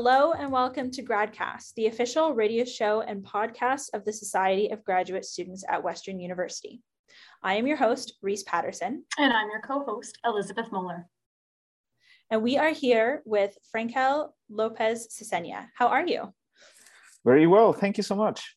Hello and welcome to GradCast, the official radio show and podcast of the Society of Graduate Students at Western University. I am your host, Reese Patterson. And I'm your co host, Elizabeth Muller. And we are here with Frangel Lopez Cesena. How are you? Very well. Thank you so much.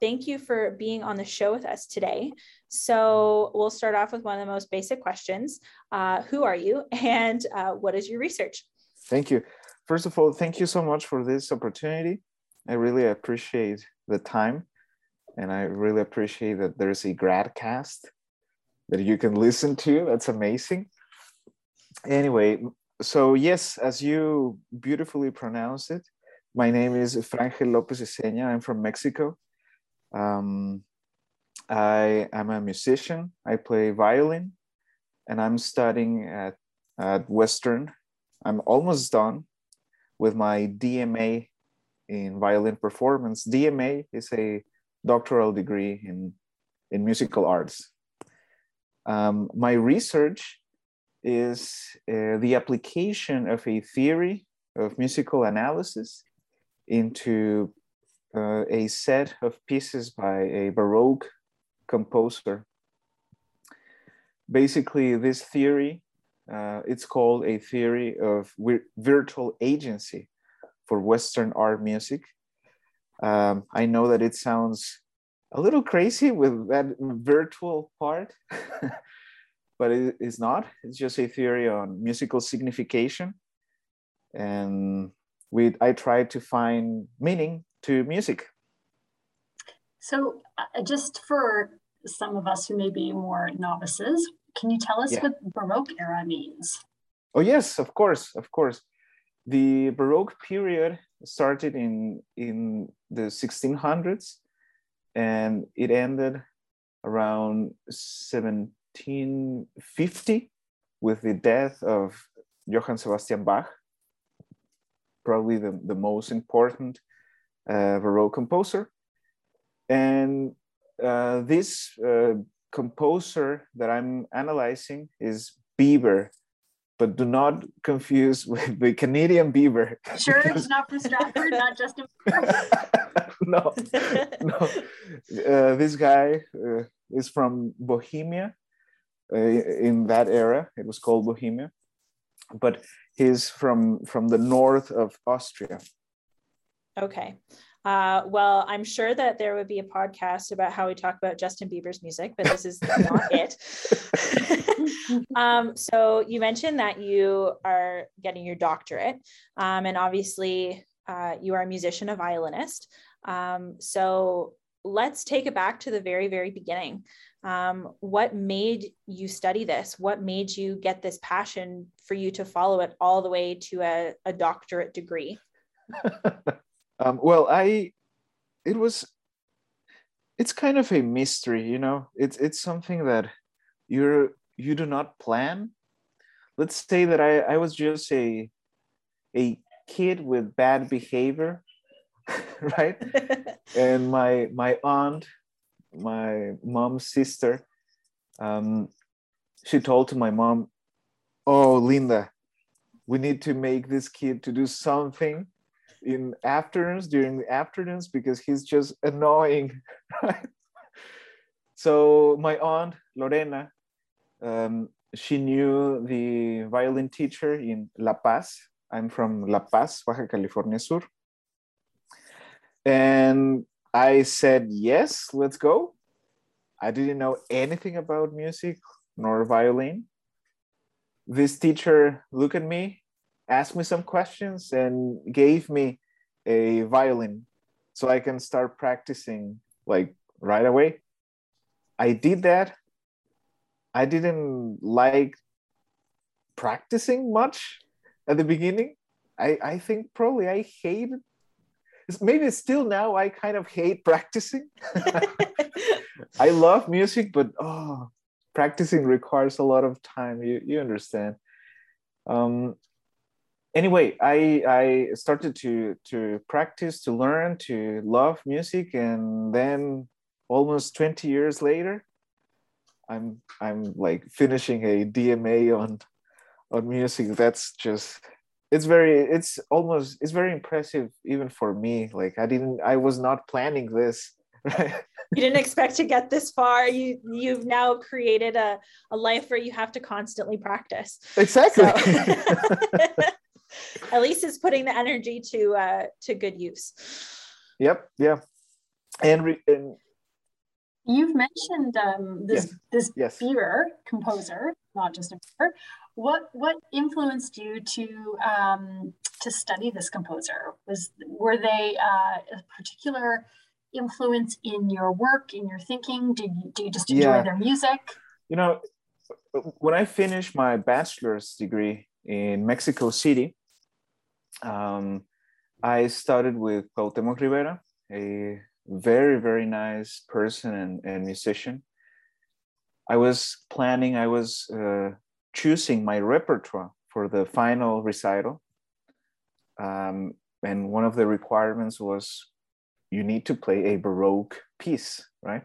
Thank you for being on the show with us today. So, we'll start off with one of the most basic questions uh, Who are you and uh, what is your research? Thank you. First of all, thank you so much for this opportunity. I really appreciate the time and I really appreciate that there's a gradcast that you can listen to. That's amazing. Anyway, so yes, as you beautifully pronounce it, my name is Frangel Lopez Cesena. I'm from Mexico. Um, I am a musician. I play violin, and I'm studying at, at Western. I'm almost done with my DMA in violin performance. DMA is a doctoral degree in, in musical arts. Um, my research is uh, the application of a theory of musical analysis into uh, a set of pieces by a Baroque composer. Basically, this theory, uh, it's called a theory of virtual agency for Western art music. Um, I know that it sounds a little crazy with that virtual part, but it is not. It's just a theory on musical signification. And we, I try to find meaning to music. So, uh, just for some of us who may be more novices, can you tell us yeah. what Baroque era means? Oh, yes, of course, of course. The Baroque period started in, in the 1600s and it ended around 1750 with the death of Johann Sebastian Bach, probably the, the most important uh, Baroque composer. And uh, this uh, composer that I'm analyzing is Biber, but do not confuse with the Canadian beaver. Sure, it's not from Stratford, not Justin no, no. Uh, this guy uh, is from Bohemia. Uh, in that era, it was called Bohemia, but he's from from the north of Austria. Okay. Uh, well, I'm sure that there would be a podcast about how we talk about Justin Bieber's music, but this is not it. um, so you mentioned that you are getting your doctorate, um, and obviously uh, you are a musician, a violinist. Um, so let's take it back to the very, very beginning. Um, what made you study this? What made you get this passion for you to follow it all the way to a, a doctorate degree? um, well, I, it was, it's kind of a mystery, you know. It's it's something that you're you do not plan. Let's say that I I was just a a kid with bad behavior right and my my aunt my mom's sister um, she told to my mom oh linda we need to make this kid to do something in afternoons during the afternoons because he's just annoying so my aunt lorena um, she knew the violin teacher in la paz i'm from la paz baja california sur and I said, yes, let's go. I didn't know anything about music nor violin. This teacher looked at me, asked me some questions, and gave me a violin so I can start practicing like right away. I did that. I didn't like practicing much at the beginning. I, I think probably I hated maybe still now I kind of hate practicing. I love music, but oh, practicing requires a lot of time. You you understand. Um, anyway, I I started to to practice, to learn, to love music, and then almost 20 years later, I'm I'm like finishing a DMA on on music. That's just it's very it's almost it's very impressive even for me. Like i didn't i was not planning this. Right you didn't expect to get this far. You you've now created a, a life where you have to constantly practice. Exactly. So, elise is putting the energy to uh to good use. Yep yeah. And, re- and you've mentioned um this Yes. this yes. beer composer not just a beer. What what influenced you to um to study this composer? Was were they uh, a particular influence in your work in your thinking? Did you, do you just enjoy Yeah. their music? You know when i finished my bachelor's degree in mexico city um, i started with cuauhtemoc rivera a very very nice person and, and musician. I was planning i was uh, choosing my repertoire for the final recital. Um, and one of the requirements was you need to play a baroque piece right?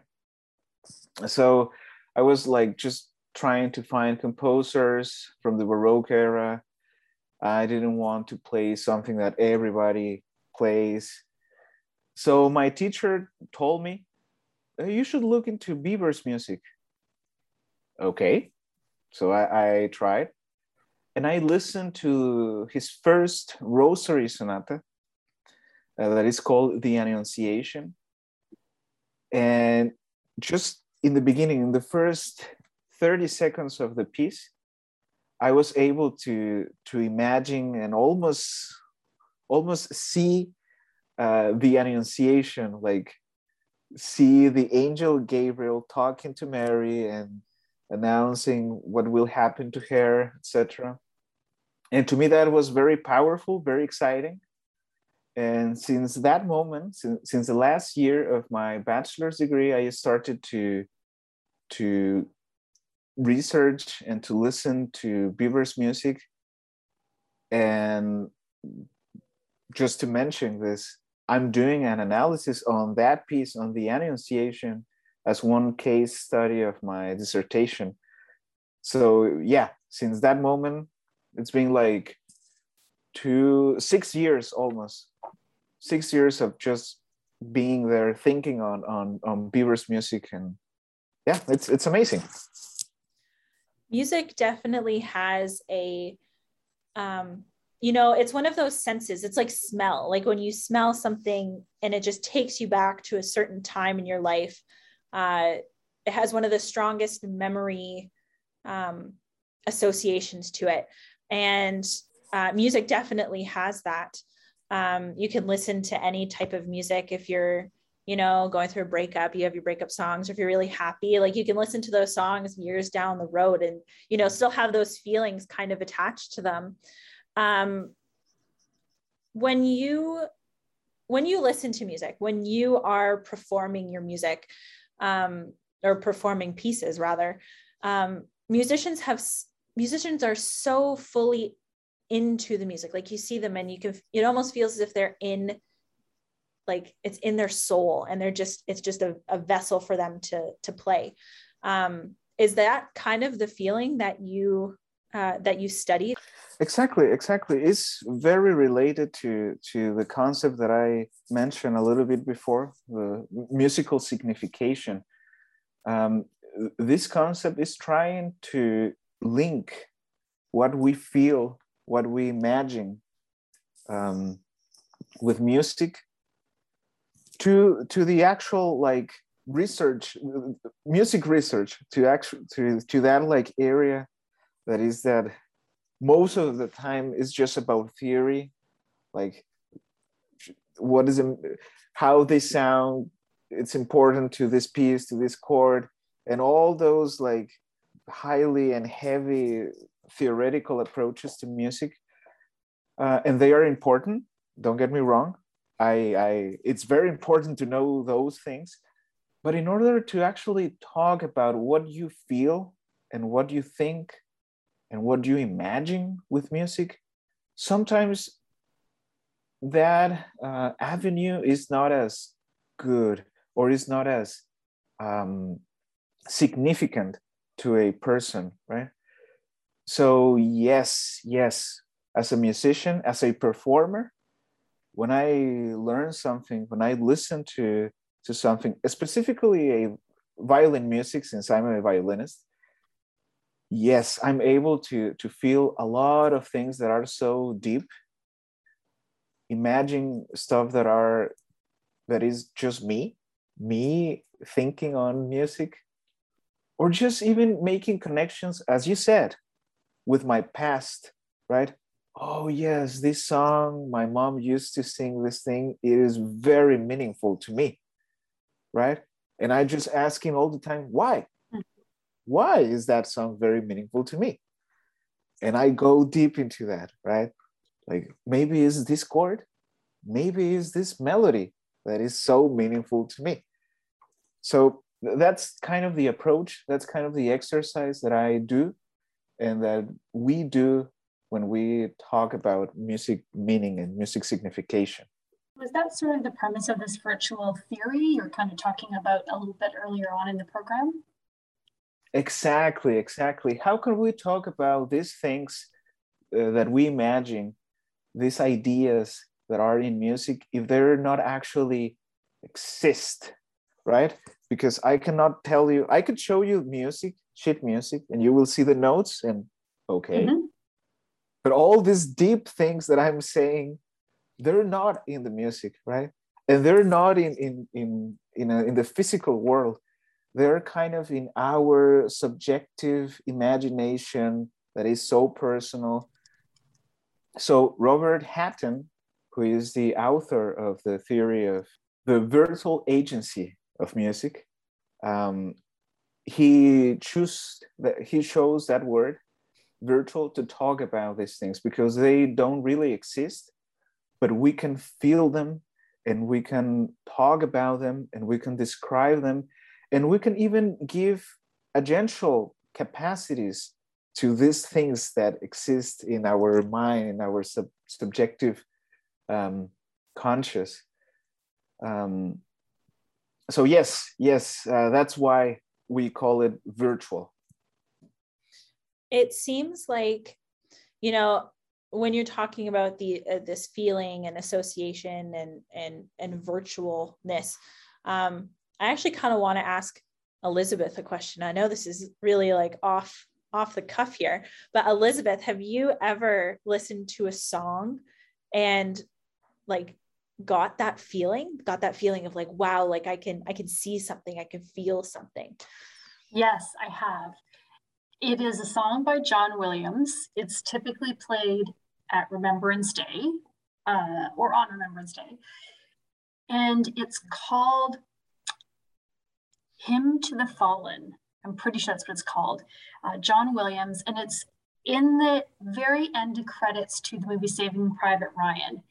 So i was like just trying to find composers from the baroque era i didn't want to play something that everybody plays. So my teacher told me "Uh, you should look into Biber's music. Okay. So i, I tried and i listened to his first rosary sonata uh, that is called the annunciation. And just in the beginning in the first 30 seconds of the piece i was able to to imagine and almost almost see uh, the annunciation like see the angel gabriel talking to mary and announcing what will happen to her etc and to me that was very powerful very exciting. And since that moment since, since the last year of my bachelor's degree i started to to research and to listen to Biber's music. And just to mention this, I'm doing an analysis on that piece on the Annunciation as one case study of my dissertation. So yeah, since that moment, it's been like two, six years almost, six years of just being there, thinking on on on Biber's music, and yeah, it's it's amazing music definitely has a um you know it's one of those senses. It's like smell. Like when you smell something and it just takes you back to a certain time in your life uh it has one of the strongest memory um associations to it. And uh, music definitely has that. Um, you can listen to any type of music if you're you know, going through a breakup, you have your breakup songs, or if you're really happy, like you can listen to those songs years down the road and, you know, still have those feelings kind of attached to them. Um, when you, when you listen to music, when you are performing your music, um, or performing pieces rather, um, musicians have, musicians are so fully into the music. Like you see them and you can, it almost feels as if they're in like it's in their soul and they're just it's just a, a vessel for them to to play. Um is that kind of the feeling that you uh, that you study? Exactly exactly. It's very related to to the concept that i mentioned a little bit before the musical signification. Um, this concept is trying to link what we feel what we imagine um, with music to to the actual like research music research to actually to to that like area that is that most of the time is just about theory like what is how they sound it's important to this piece to this chord and all those like highly and heavy theoretical approaches to music uh, and they are important don't get me wrong I, I it's very important to know those things. But in order to actually talk about what you feel and what you think and what you imagine with music sometimes that uh, avenue is not as good or is not as um, significant to a person right? So yes yes as a musician, as a performer, when I learn something, when I listen to to something, specifically a violin music, since I'm a violinist, yes, I'm able to to feel a lot of things that are so deep. Imagine stuff that are that is just me, me thinking on music, or just even making connections, as you said, with my past, right? Oh, yes, this song, my mom used to sing this thing. It is very meaningful to me, right? And I just ask him all the time, why? Hmm. Why is that song very meaningful to me? And I go deep into that, right? Like maybe is this chord, maybe is this melody that is so meaningful to me. So that's kind of the approach, that's kind of the exercise that I do and that we do when we talk about music meaning and music signification. Was that sort of the premise of this virtual theory you're kind of talking about a little bit earlier on in the program? Exactly, exactly. How can we talk about these things uh, that we imagine, these ideas that are in music, if they're not actually exist, right? Because I cannot tell you, I could show you music, sheet music, and you will see the notes and okay. Mm-hmm. But all these deep things that I'm saying, they're not in the music, right? And they're not in in in in, a, in the physical world they're kind of in our subjective imagination that is so personal. So, Robert Hatten, who is the author of the theory of the virtual agency of music, um, he chose that he chose that word virtual to talk about these things because they don't really exist, but we can feel them and we can talk about them and we can describe them and we can even give agential capacities to these things that exist in our mind, in our sub- subjective um, conscious. Um, so yes, yes, uh, that's why we call it virtual. It seems like, you know, when you're talking about the uh, this feeling and association and and and virtualness, um, I actually kind of want to ask Elizabeth a question. I know this is really like off off the cuff here, but Elizabeth, have you ever listened to a song and like got that feeling, got that feeling of like wow, like I can I can see something, I can feel something? Yes, I have. It is a song by John Williams. It's typically played at Remembrance Day uh, or on Remembrance Day. And it's called Hymn to the Fallen. I'm pretty sure that's what it's called. Uh, John Williams, and it's in the very end credits to the movie Saving Private Ryan.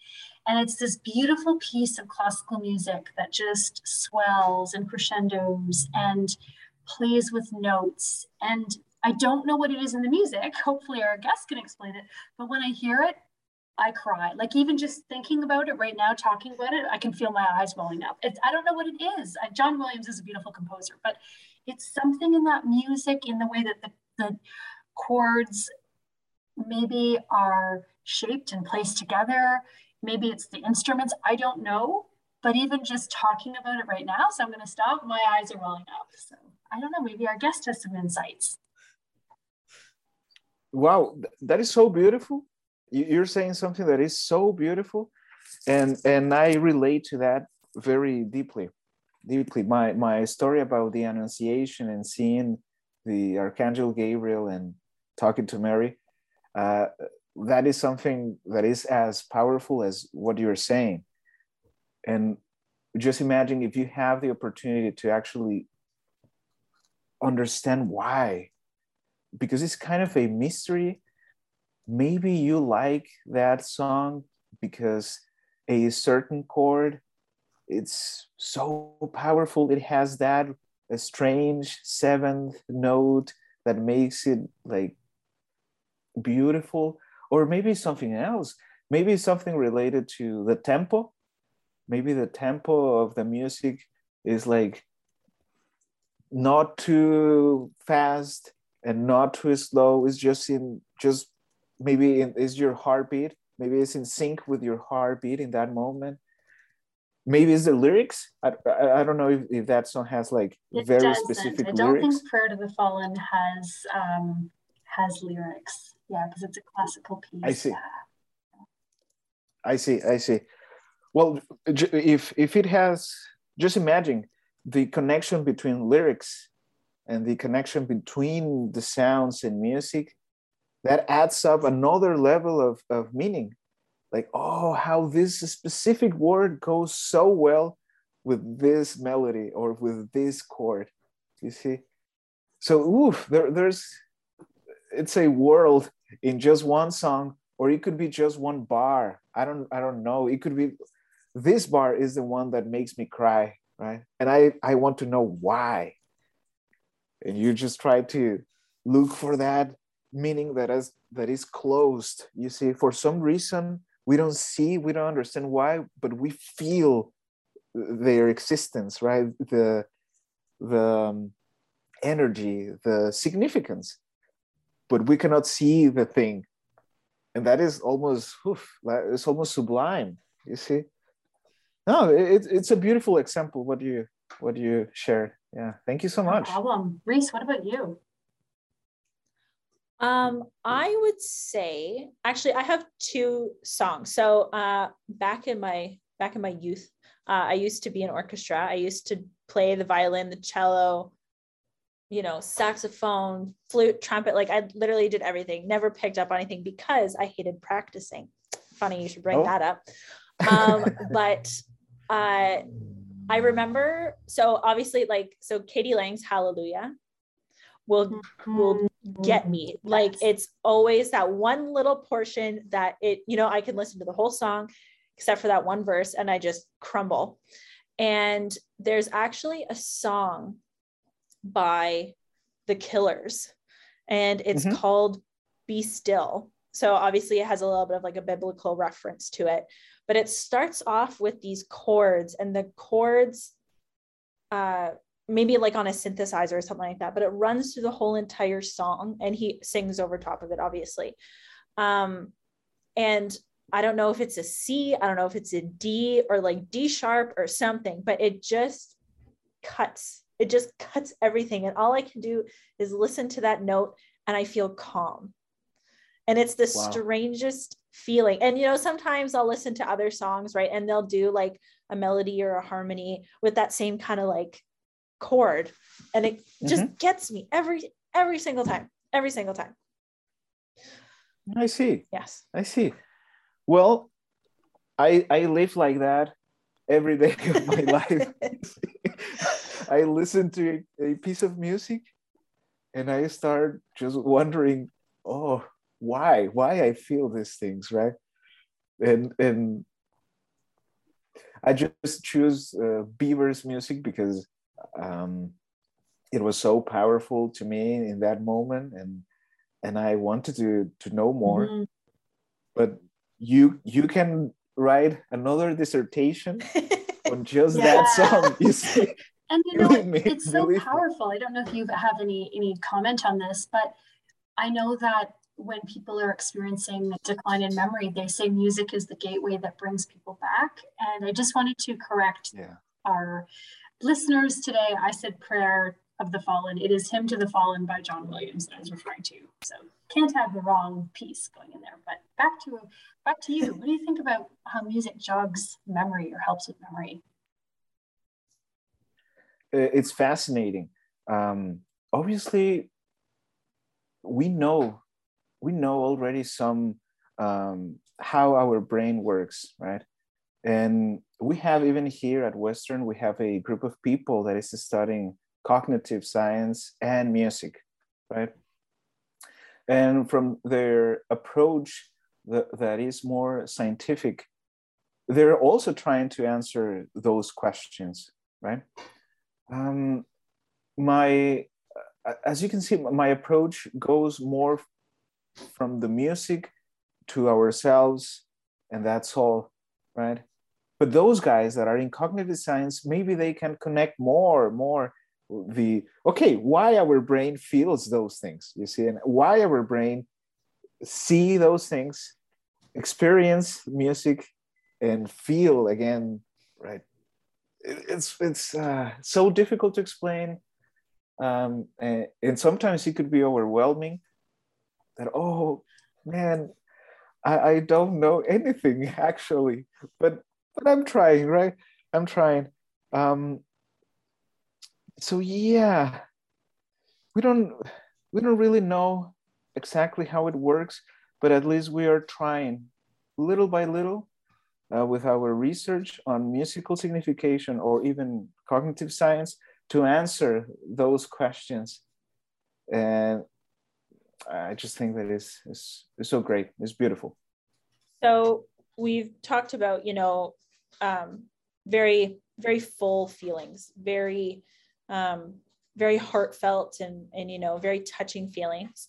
And it's this beautiful piece of classical music that just swells and crescendos and plays with notes. And I don't know what it is in the music. Hopefully, our guest can explain it. But when I hear it, I cry. Like even just thinking about it right now, talking about it, I can feel my eyes welling up. It's I don't know what it is. John Williams is a beautiful composer, but it's something in that music, in the way that the, the chords maybe are shaped and placed together. Maybe it's the instruments. I don't know. But even just talking about it right now, so I'm going to stop. My eyes are welling up. So I don't know. Maybe our guest has some insights. Wow, that is so beautiful. You're saying something that is so beautiful and and i relate to that very deeply deeply. My my story about the annunciation and seeing the archangel gabriel and talking to mary uh, that is something that is as powerful as what you're saying. And just imagine if you have the opportunity to actually understand why because it's kind of a mystery. Maybe you like that song because a certain chord it's so powerful. It has that strange seventh note that makes it like beautiful. Or maybe something else. Maybe something related to the tempo. Maybe the tempo of the music is like not too fast and not too slow it's just in just maybe in, is your heartbeat maybe it's in sync with your heartbeat in that moment maybe it's the lyrics i, I, I don't know if, if that song has like It very doesn't. specific I don't lyrics think Prayer to the Fallen has um, has lyrics. Yeah, because it's a classical piece. I see. I see. I see. Well, if if it has, just imagine the connection between lyrics and the connection between the sounds and music. That adds up another level of of meaning. Like, oh, how this specific word goes so well with this melody or with this chord. You see. So, oof, there, there's it's a world in just one song or it could be just one bar i don't i don't know it could be this bar is the one that makes me cry right and i i want to know why and you just try to look for that meaning that is that is closed. You see for some reason we don't see we don't understand why but we feel their existence right? The the um, energy the significance but we cannot see the thing. And that is almost oof, it's almost sublime you see? No it, it's a beautiful example what you what you shared yeah thank you so No much problem. Reese, what about you? Um, I would say actually I have two songs. So uh back in my back in my youth, uh, I used to be in orchestra. I used to play the violin, the cello, you know, saxophone, flute, trumpet. Like I literally did everything, never picked up on anything because I hated practicing. Funny you should bring Oh. that up. Um, but uh I remember so obviously like so k.d. lang's Hallelujah will will get me. Like it's always that one little portion that it you know i can listen to the whole song except for that one verse and i just crumble. And there's actually a song by the killers and it's Mhm. called be still. So obviously it has a little bit of like a biblical reference to it but it starts off with these chords and the chords uh maybe like on a synthesizer or something like that but it runs through the whole entire song and he sings over top of it obviously. Um and i don't know if it's a c i don't know if it's a d or like d sharp or something but it just cuts it just cuts everything. And all i can do is listen to that note and i feel calm and it's the Wow. strangest feeling. And you know sometimes i'll listen to other songs right and they'll do like a melody or a harmony with that same kind of like chord. And it just mm-hmm. gets me every every single time every single time. I see. Yes. I see. Well i i live like that every day of my life. I listen to a piece of music and I start just wondering, oh, why? Why I feel these things, right? And and I just choose uh, Biber's music because um, it was so powerful to me in that moment, and and I wanted to to know more. Mhm. But you you can write another dissertation on just Yeah. that song. You see. And you know, it's so powerful. I don't know if you have any any comment on this, but I know that when people are experiencing a decline in memory, they say music is the gateway that brings people back. And I just wanted to correct Yeah. our listeners today. I said prayer of the fallen. It is hymn to the fallen by John Williams that I was referring to. So can't have the wrong piece going in there. But back to back to you. What do you think about how music jogs memory or helps with memory? It's fascinating. Um, obviously, we know we know already some um, how our brain works, right? And we have even here at Western, we have a group of people that is studying cognitive science and music, right? And from their approach that, that is more scientific, they're also trying to answer those questions, right? Um, my, as you can see, my approach goes more from the music to ourselves, and that's all, right? But those guys that are in cognitive science, maybe they can connect more, more the okay, why our brain feels those things, you see, and why our brain see those things, experience music, and feel again, right? It's it's uh, so difficult to explain, um, and, and sometimes it could be overwhelming. That oh man, I, I don't know anything actually, but but I'm trying, right? I'm trying. Um, so yeah, we don't we don't really know exactly how it works, but at least we are trying little by little uh, with our research on musical signification or even cognitive science to answer those questions. And I just think that is is is so great. It's beautiful. So we've talked about, you know, um, very very full feelings, very um, very heartfelt and and you know very touching feelings.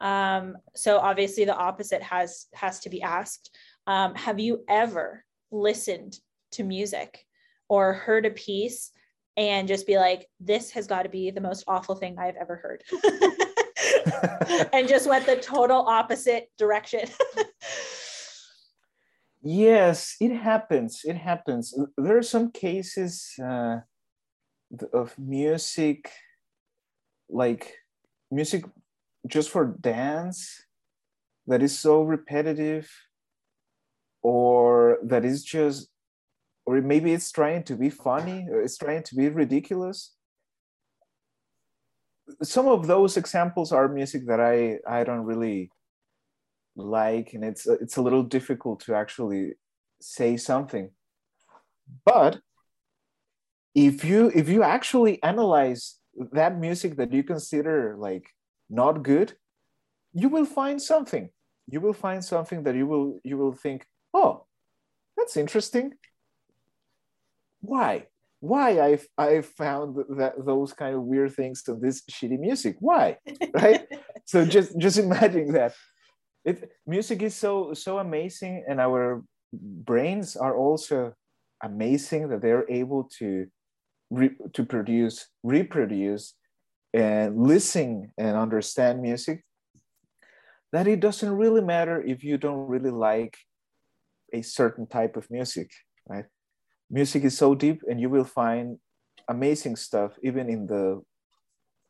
Um, so obviously the opposite has has to be asked. Um, have you ever listened to music or heard a piece and just be like, this has got to be the most awful thing I've ever heard? and just went the total opposite direction. yes, it happens. It happens. There are some cases uh, of music, like music just for dance, that is so repetitive, or that is just, or maybe it's trying to be funny, or it's trying to be ridiculous some of those examples are music that I I don't really like, and it's it's a little difficult to actually say something. But if you if you actually analyze that music that you consider like not good, you will find something. You will find something that you will you will think, oh, that's interesting. Why? Why I I found that those kind of weird things to this shitty music. Why, right? so just just imagine that. It music is so so amazing, and our brains are also amazing that they're able to re, to produce, reproduce, and listen and understand music. That it doesn't really matter if you don't really like a certain type of music, right? Music is so deep and you will find amazing stuff even in the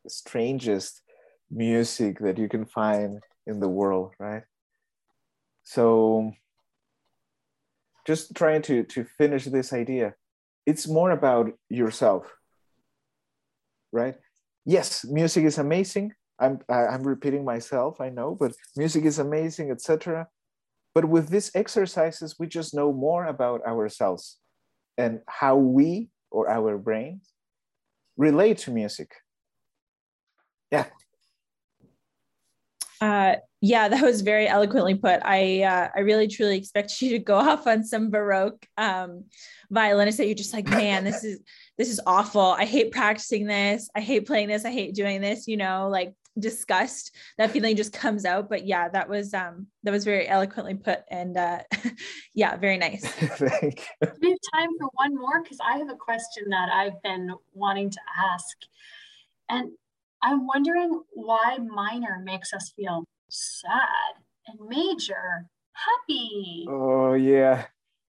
strangest music that you can find in the world right? So just trying to to finish this idea it's more about yourself right? Yes music is amazing. I'm i'm repeating myself i know but music is amazing etc but with these exercises we just know more about ourselves and how we or our brains relate to music. Yeah. Uh, yeah, that was very eloquently put. I uh, I really truly expect you to go off on some baroque um, violinist that you're just like, man, this is this is awful. I hate practicing this. I hate playing this. I hate doing this. You know, like disgust that feeling just comes out. But yeah that was um that was very eloquently put and uh yeah very nice. Thank you. we have time for one more? Because i have a question that i've been wanting to ask. And i'm wondering why minor makes us feel sad and major happy oh yeah.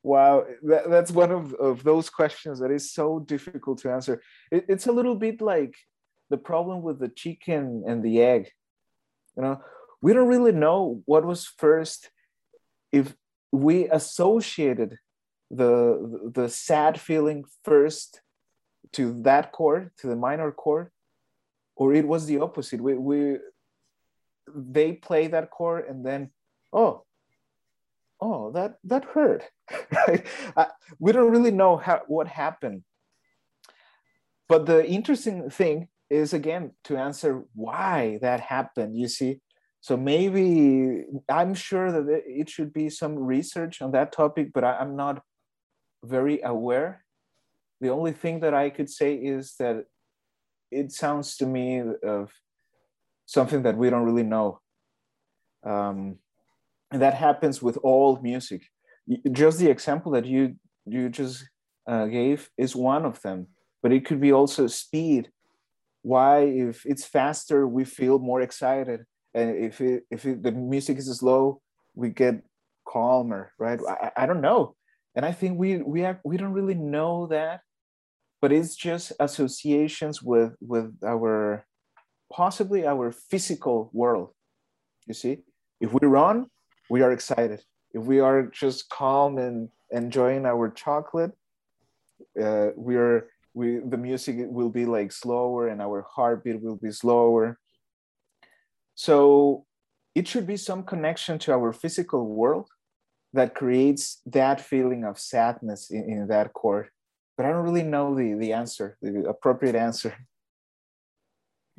Wow. That, that's one of, of those questions that is so difficult to answer. It, it's a little bit like the problem with the chicken and the egg. You know, we don't really know what was first if we associated the the sad feeling first to that chord, to the minor chord, or it was the opposite. We, we they play that chord and then oh oh that that hurt right uh, we don't really know how what happened but the interesting thing is again to answer why that happened you see? So maybe i'm sure that it should be some research on that topic but i'm not very aware. The only thing that i could say is that it sounds to me of something that we don't really know. Um, and that happens with all music. Just the example that you you just uh, gave is one of them but it could be also speed why if it's faster we feel more excited. And if it, if it, the music is slow we get calmer right? I, I don't know. And i think we we have, we don't really know that but it's just associations with with our possibly our physical world you see? If we run we are excited. If we are just calm and enjoying our chocolate uh, we are we the music will be like slower and our heartbeat will be slower. So it should be some connection to our physical world that creates that feeling of sadness in, in that chord but i don't really know the the answer the appropriate answer.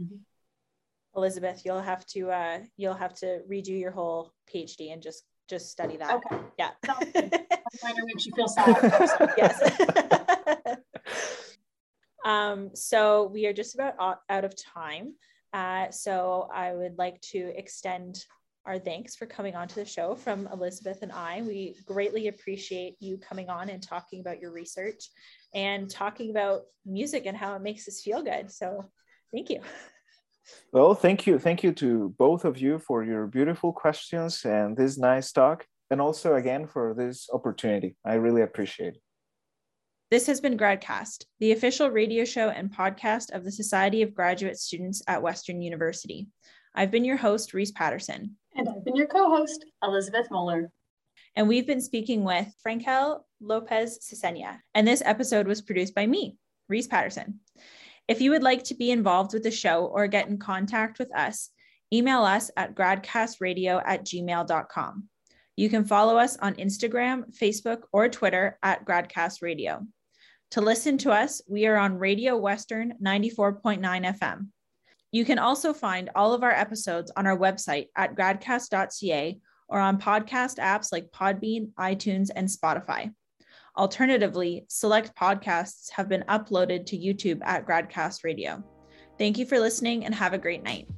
Mm-hmm. elizabeth you'll have to uh you'll have to redo your whole phd and just just study that. Okay. Yeah. Makes you feel sad. Yes um so we are just about out of time uh, so I would like to extend our thanks for coming on to the show from Elizabeth and I. We greatly appreciate you coming on and talking about your research and talking about music and how it makes us feel good. So thank you. Well, thank you. Thank you to both of you for your beautiful questions and this nice talk. And also, again, for this opportunity. I really appreciate it. This has been GradCast, the official radio show and podcast of the Society of Graduate Students at Western University. I've been your host, Reese Patterson. And I've been your co host, Elizabeth Moeller. And we've been speaking with Frangel Lopez Cesena. And this episode was produced by me, Reese Patterson. If you would like to be involved with the show or get in contact with us, email us at gradcastradio at gmail.com. You can follow us on Instagram, Facebook, or Twitter at Gradcast Radio. To listen to us, we are on Radio Western 94.9 FM. You can also find all of our episodes on our website at gradcast.ca or on podcast apps like Podbean, iTunes, and Spotify. Alternatively, select podcasts have been uploaded to YouTube at Gradcast Radio. Thank you for listening and have a great night.